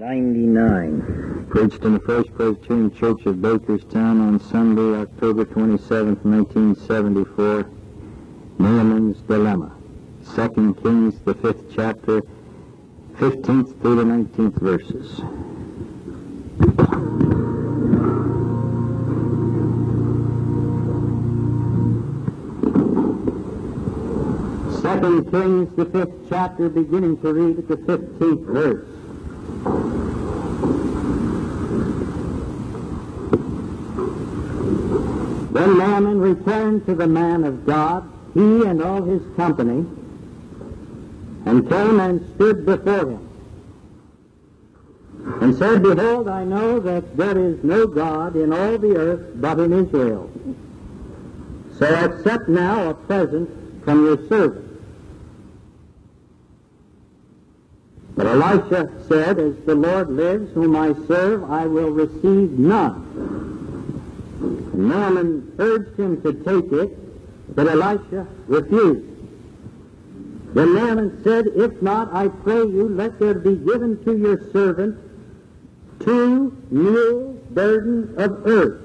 99. Preached in the First Presbyterian Church of Bakerstown on Sunday, October 27, 1974. Naaman's Dilemma. 2 Kings, the fifth chapter, 15th through the 19th verses. Second Kings, the fifth chapter, beginning to read at the 15th verse. Then Naaman returned to the man of God, he and all his company, and came and stood before him, and said, Behold, I know that there is no God in all the earth but in Israel. So accept now a present from your servant. But Elisha said, As the Lord lives, whom I serve, I will receive none. Naaman urged him to take it, but Elisha refused. Then Naaman said, If not, I pray you, let there be given to your servant two mules burden of earth.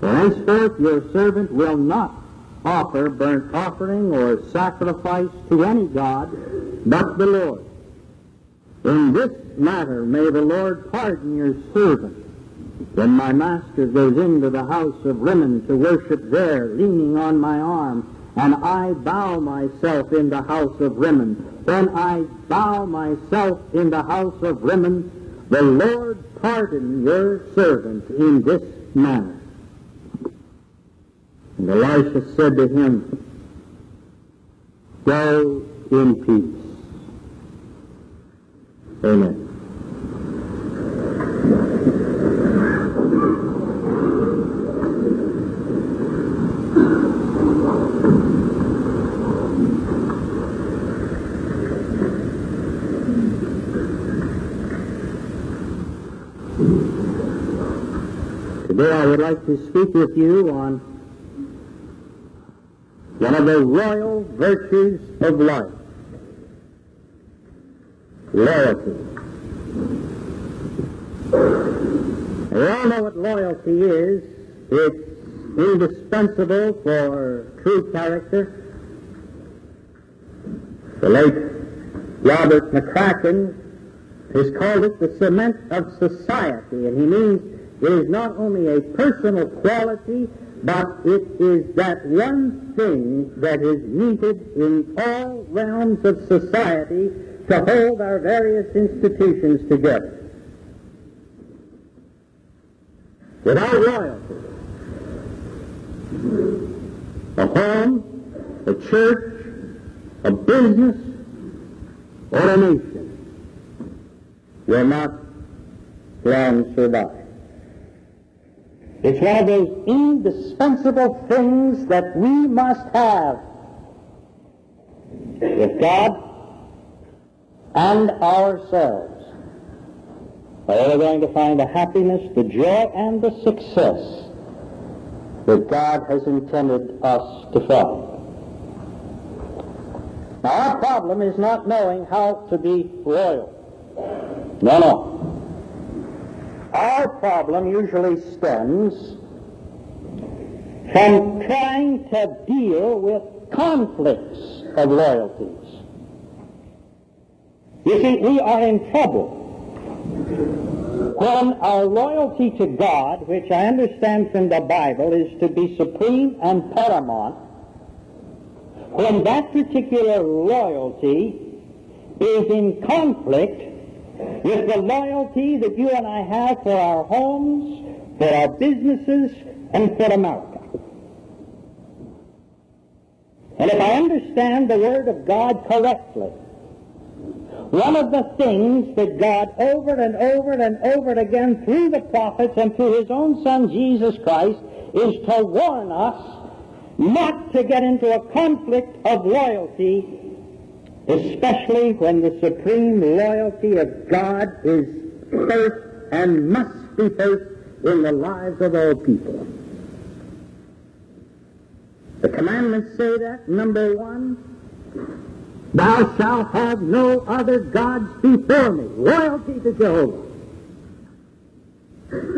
For henceforth your servant will not offer burnt offering or sacrifice to any god but the Lord. In this matter may the Lord pardon your servant. When my master goes into the house of Rimmon to worship there, leaning on my arm, and I bow myself in the house of Rimmon, when I bow myself in the house of Rimmon, the Lord pardon your servant in this manner. And Elisha said to him, Go in peace. Amen. Today I would like to speak with you on one of the royal virtues of life. Loyalty. We all know what loyalty is. It's indispensable for true character. The late Robert McCracken has called it the cement of society, and he means it is not only a personal quality, but it is that one thing that is needed in all realms of society to hold our various institutions together. Without loyalty, a home, a church, a business, or a nation will not long survive. It's one of those indispensable things that we must have with God and ourselves. Whether we're going to find the happiness, the joy, and the success that God has intended us to find. Now, our problem is not knowing how to be royal. No, no. Our problem usually stems from trying to deal with conflicts of loyalties. You see, we are in trouble when our loyalty to God, which I understand from the Bible is to be supreme and paramount, when that particular loyalty is in conflict with the loyalty that you and I have for our homes, for our businesses, and for America. And if I understand the Word of God correctly, one of the things that God over and over and over again through the prophets and through His own Son Jesus Christ is to warn us not to get into a conflict of loyalty especially when the supreme loyalty of God is first and must be first in the lives of all people. The commandments say that, number one, Thou shalt have no other gods before me. Loyalty to Jehovah.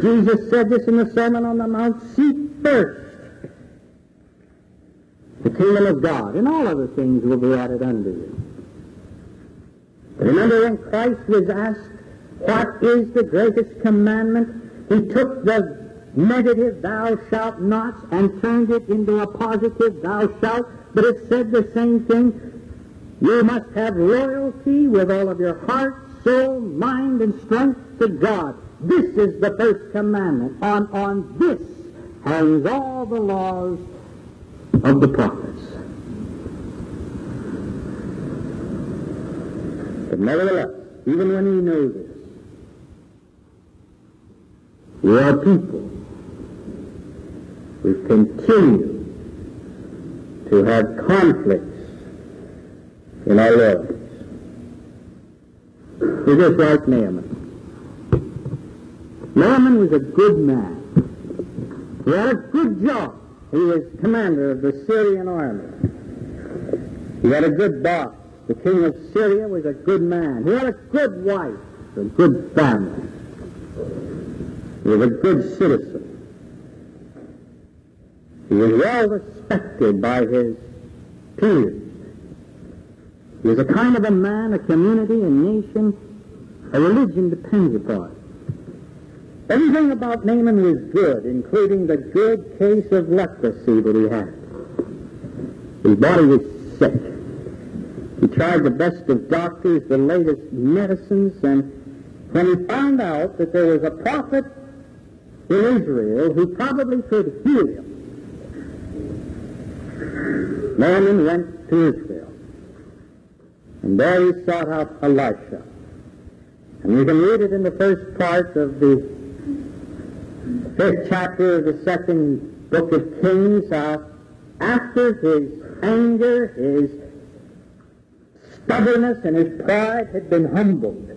Jesus said this in the Sermon on the Mount, seek first the kingdom of God, and all other things will be added unto you. Remember when Christ was asked, what is the greatest commandment? He took the negative, thou shalt not, and turned it into a positive, thou shalt, but it said the same thing. You must have loyalty with all of your heart, soul, mind, and strength to God. This is the first commandment. On, on this hangs all the laws of the prophets. But nevertheless, even when we know this, we are people who continue to have conflicts in our lives. We're just like Naaman. Naaman was a good man. He had a good job. He was commander of the Syrian army. He had a good boss. The king of Syria was a good man. He had a good wife, a good family. He was a good citizen. He was well respected by his peers. He was a kind of a man a community, a nation, a religion depends upon. Everything about Naaman was good, including the good case of leprosy that he had. His body was sick. He tried the best of doctors, the latest medicines, and when he found out that there was a prophet in Israel who probably could heal him. Naaman went to Israel. And there he sought out Elisha. And you can read it in the first part of the fifth chapter of the second book of Kings. Uh, after his anger, his stubbornness, and his pride had been humbled,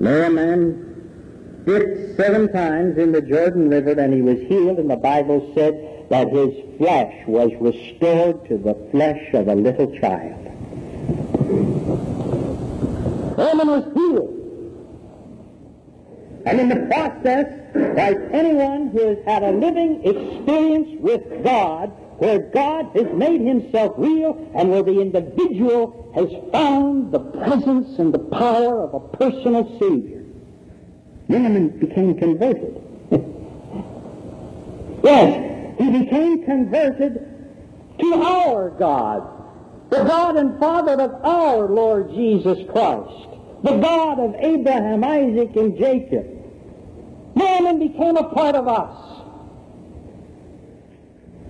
Naaman dipped seven times in the Jordan River and he was healed, and the Bible said that his flesh was restored to the flesh of a little child. Naaman was healed. And in the process, like anyone who has had a living experience with God, where God has made himself real and where the individual has found the presence and the power of a personal Savior, Naaman became converted. yes, he became converted to our God, the God and Father of our Lord Jesus Christ, the God of Abraham, Isaac, and Jacob. Naaman became a part of us.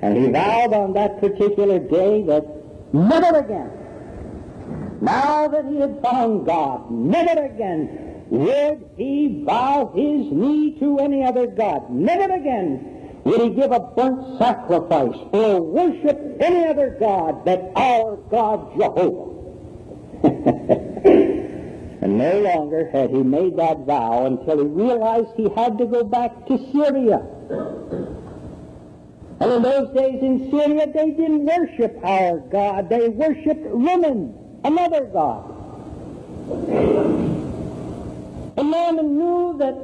And he vowed on that particular day that never again, now that he had found God, never again would he bow his knee to any other God. Never again would he give a burnt sacrifice or worship any other God but our God Jehovah. and no longer had he made that vow until he realized he had to go back to Syria. And in those days in Syria, they didn't worship our God. They worshiped Rimmon, another God. And Naaman knew that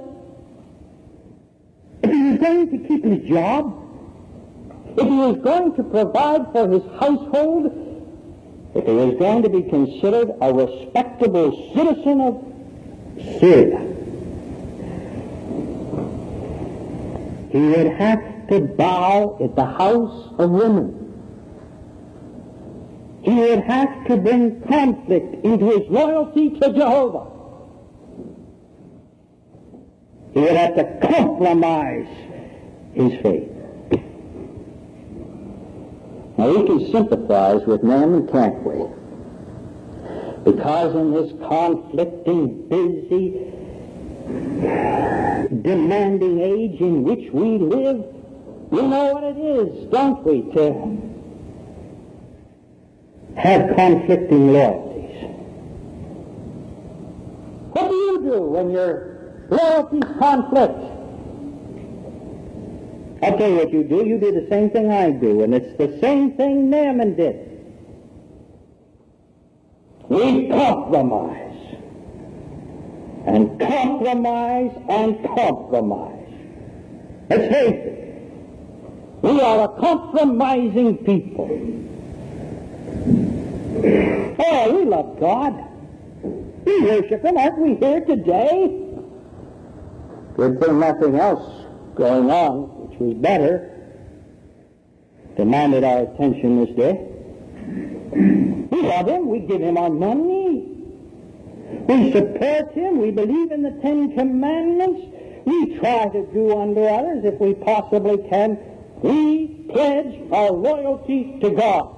if he was going to keep his job, if he was going to provide for his household, if he was going to be considered a respectable citizen of Syria, he would have to bow at the house of Rimmon. He would have to bring conflict into his loyalty to Jehovah. He would have to compromise his faith. Now we can sympathize with Naaman, can't we? Because in this conflicting, busy, demanding age in which we live, we know what it is, don't we, to have conflicting loyalties. What do you do when your loyalties conflict. I'll tell you what you do. You do the same thing I do, and it's the same thing Naaman did. we compromise. And compromise and compromise. Let's face it. We are a compromising people. Oh, we love God. We worship Him. Aren't we here today? Good thing nothing else going on, which was better, demanded our attention this day. We love Him. We give Him our money. We support Him. We believe in the Ten Commandments. We try to do unto others if we possibly can. We pledge our loyalty to God.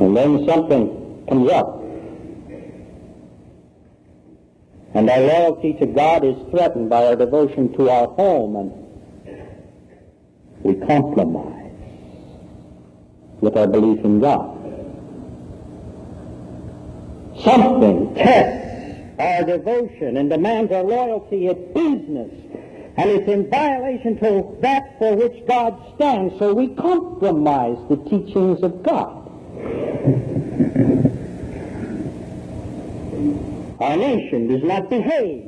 And then something comes up. And our loyalty to God is threatened by our devotion to our home, and we compromise with our belief in God. Something tests our devotion and demands our loyalty at business, and it's in violation to that for which God stands, so we compromise the teachings of God. Our nation does not behave.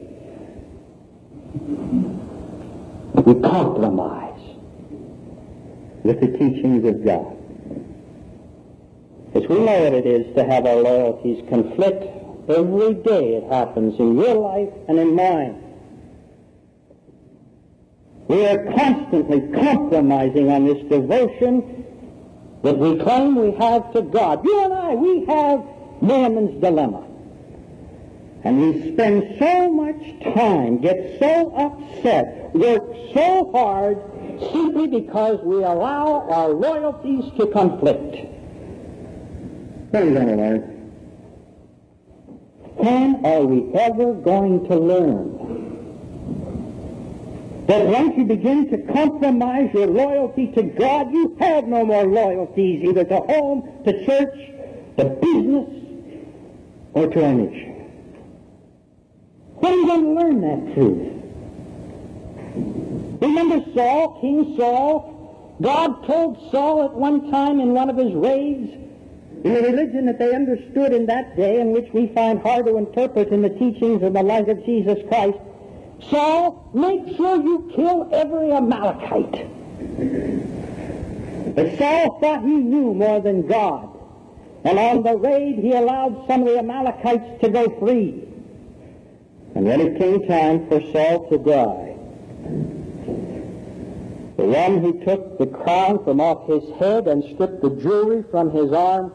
We compromise with the teachings of God. As we know what it is to have our loyalties conflict, every day it happens in your life and in mine. We are constantly compromising on this devotion that we claim we have to God. You and I, we have Naaman's dilemma. And we spend so much time, get so upset, work so hard simply because we allow our loyalties to conflict. What are you going to learn? When are we ever going to learn that once you begin to compromise your loyalty to God, you have no more loyalties either to home, to church, to business, or to nation? When are you going to learn that truth? Remember Saul, King Saul? God told Saul at one time in one of his raids, in a religion that they understood in that day and which we find hard to interpret in the teachings of the light of Jesus Christ, Saul, make sure you kill every Amalekite. But Saul thought he knew more than God. And on the raid, he allowed some of the Amalekites to go free. And when it came time for Saul to die, the one who took the crown from off his head and stripped the jewelry from his arm,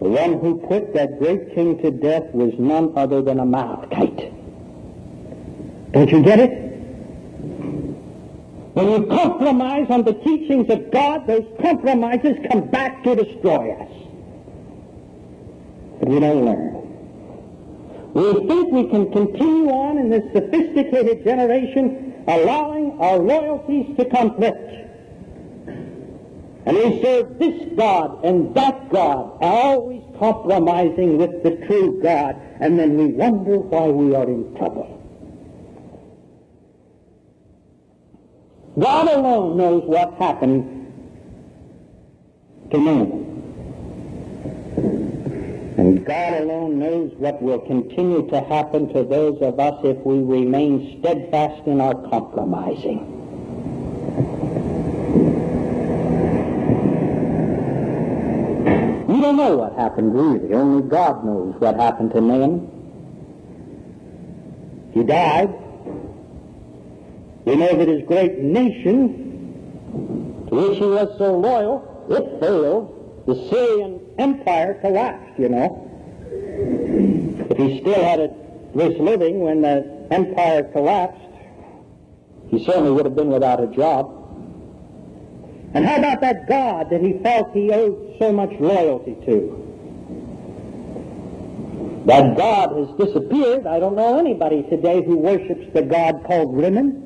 the one who put that great king to death was none other than Amalekite. Don't you get it? When you compromise on the teachings of God, those compromises come back to destroy us. But we don't learn. We think we can continue on in this sophisticated generation allowing our loyalties to conflict. And we serve this God and that God, always compromising with the true God, and then we wonder why we are in trouble. God alone knows what happened to man. And God alone knows what will continue to happen to those of us if we remain steadfast in our compromising. You don't know what happened really. Only God knows what happened to Naaman. He died. We know that his great nation, to which he was so loyal, it failed. The Syrian Empire collapsed, you know. If he still had it was living when the empire collapsed, he certainly would have been without a job. And how about that God that he felt he owed so much loyalty to? That God has disappeared. I don't know anybody today who worships the God called Rimmon.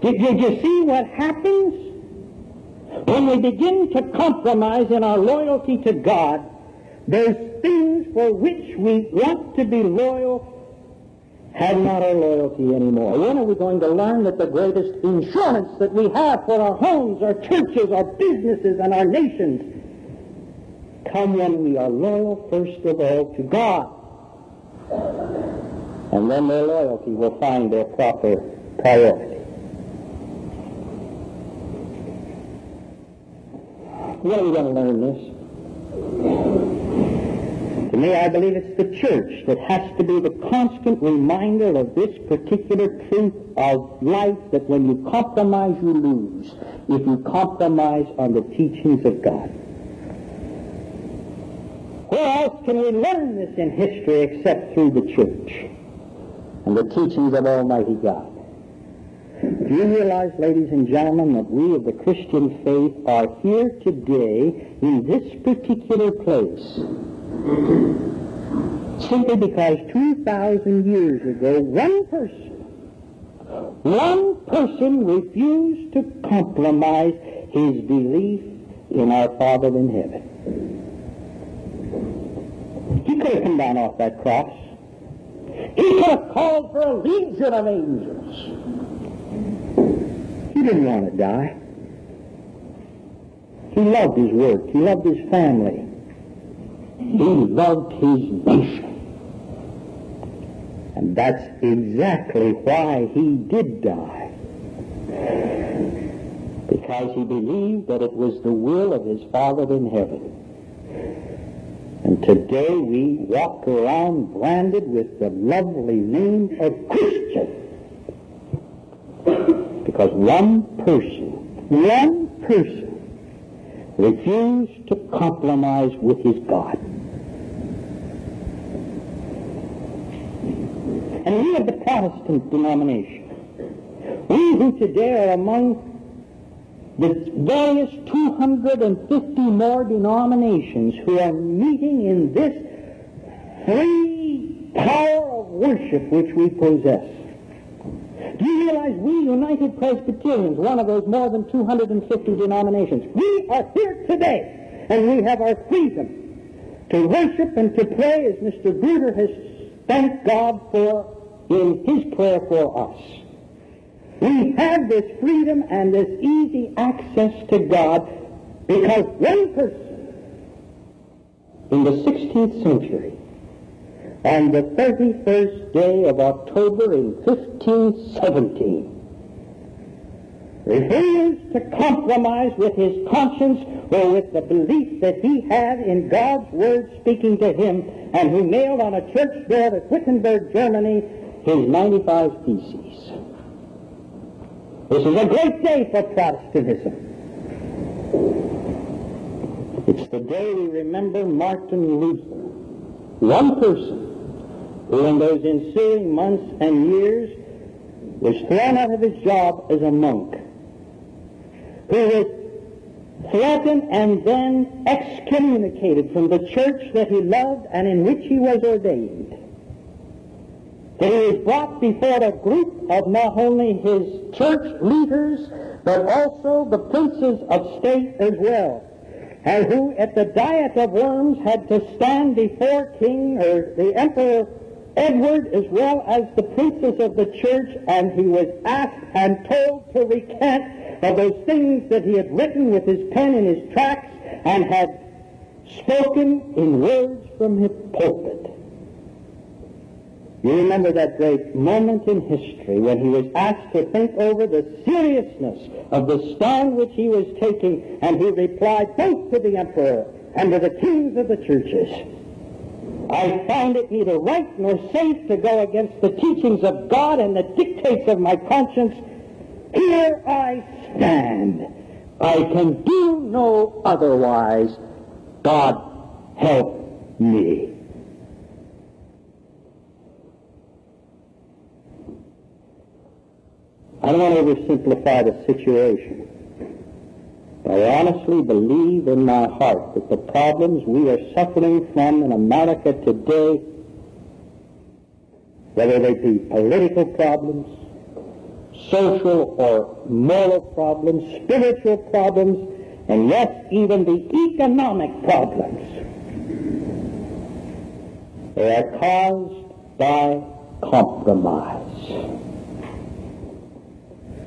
Did, did you see what happens? When we begin to compromise in our loyalty to God, there's things for which we want to be loyal have not our loyalty anymore? When are we going to learn that the greatest insurance that we have for our homes, our churches, our businesses, and our nations come when we are loyal, first of all, to God? And then their loyalty will find their proper priority. When are we going to learn this? To me, I believe it's the church that has to be the constant reminder of this particular truth of life that when you compromise, you lose. If you compromise on the teachings of God. Where else can we learn this in history except through the church and the teachings of Almighty God? Do you realize, ladies and gentlemen, that we of the Christian faith are here today in this particular place Simply because 2,000 years ago, one person, one person refused to compromise his belief in our Father in heaven. He could have come down off that cross. He could have called for a legion of angels. Didn't want to die. He loved his work. He loved his family. He loved his nation. And that's exactly why he did die. Because he believed that it was the will of his Father in heaven. And today we walk around branded with the lovely name of Christian. Because one person, one person refused to compromise with his God. And we of the Protestant denomination, we who today are among the various 250 more denominations who are meeting in this free power of worship which we possess. Do you realize we United Presbyterians, one of those more than 250 denominations, we are here today and we have our freedom to worship and to pray as Mr. Bruder has thanked God for in his prayer for us. We have this freedom and this easy access to God because one person in the 16th century, on the 31st day of October in 1517, refused to compromise with his conscience or with the belief that he had in God's Word speaking to him, and who nailed on a church door at Wittenberg, Germany, his 95 Theses. This is a great day for Protestantism. It's the day we remember Martin Luther, one person who in those ensuing months and years was thrown out of his job as a monk, who was threatened and then excommunicated from the church that he loved and in which he was ordained. That he was brought before a group of not only his church leaders, but also the princes of state as well, and who at the Diet of Worms had to stand before King or the Emperor Edward as well as the princes of the church, and he was asked and told to recant of those things that he had written with his pen in his tracts and had spoken in words from his pulpit. You remember that great moment in history when he was asked to think over the seriousness of the stand which he was taking, and he replied both to the emperor and to the kings of the churches. I find it neither right nor safe to go against the teachings of God and the dictates of my conscience. Here I stand. I can do no otherwise. God help me. I don't want to oversimplify the situation. I honestly believe in my heart that the problems we are suffering from in America today, whether they be political problems, social or moral problems, spiritual problems, and yes, even the economic problems, they are caused by compromise.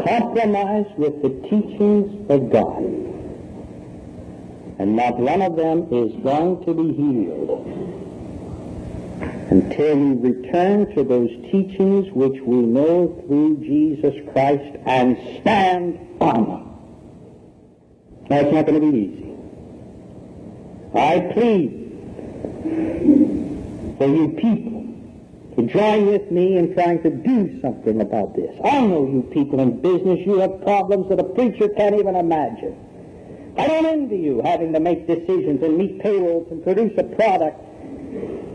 Compromise with the teachings of God. And not one of them is going to be healed until we return to those teachings which we know through Jesus Christ and stand on them. That's not going to be easy. I plead for you people join with me in trying to do something about this. I know you people in business, you have problems that a preacher can't even imagine. I don't envy you having to make decisions and meet payrolls and produce a product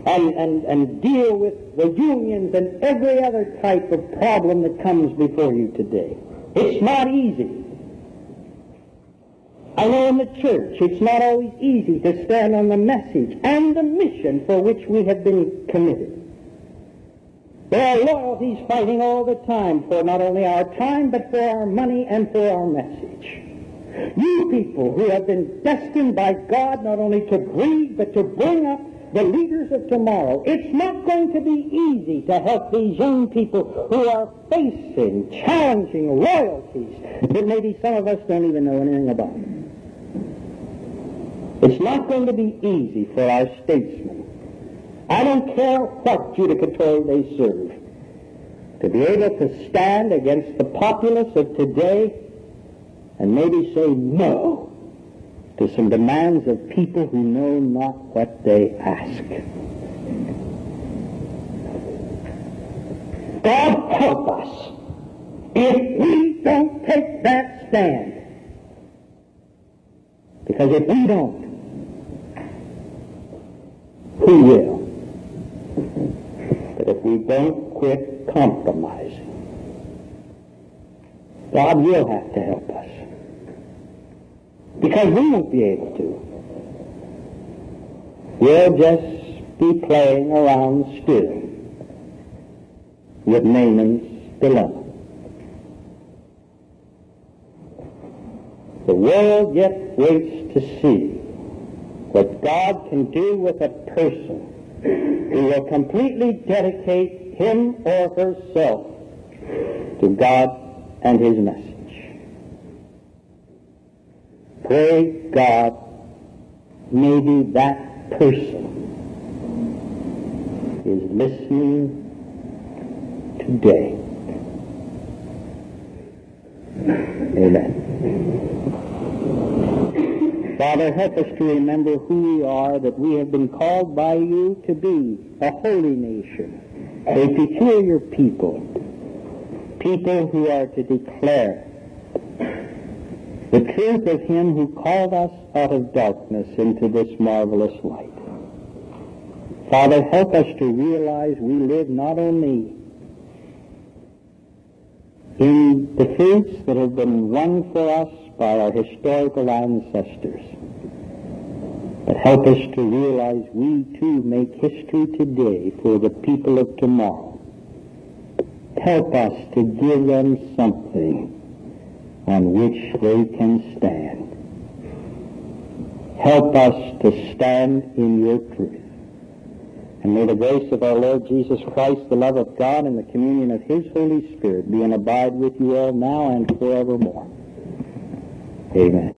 and, and, and deal with the unions and every other type of problem that comes before you today. It's not easy. I know in the church it's not always easy to stand on the message and the mission for which we have been committed. There are loyalties fighting all the time for not only our time, but for our money and for our message. You people who have been destined by God not only to breed, but to bring up the leaders of tomorrow. It's not going to be easy to help these young people who are facing challenging loyalties that maybe some of us don't even know anything about. It's not going to be easy for our statesmen. I don't care what judicatory they serve. To be able to stand against the populace of today and maybe say no to some demands of people who know not what they ask. God help us if we don't take that stand. Because if we don't, who will? But if we don't quit compromising, God will have to help us. Because we won't be able to. We'll just be playing around still with Naaman's dilemma. The world yet waits to see what God can do with a person who will completely dedicate him or herself to God and his message. Pray God, maybe that person is listening today. Amen. Father, help us to remember who we are, that we have been called by you to be a holy nation, a peculiar people, people who are to declare the truth of him who called us out of darkness into this marvelous light. Father, help us to realize we live not only in the fruits that have been won for us by our historical ancestors, but help us to realize we too make history today for the people of tomorrow. Help us to give them something on which they can stand. Help us to stand in your truth. And may the grace of our Lord Jesus Christ, the love of God, and the communion of his Holy Spirit be and abide with you all now and forevermore. Amen.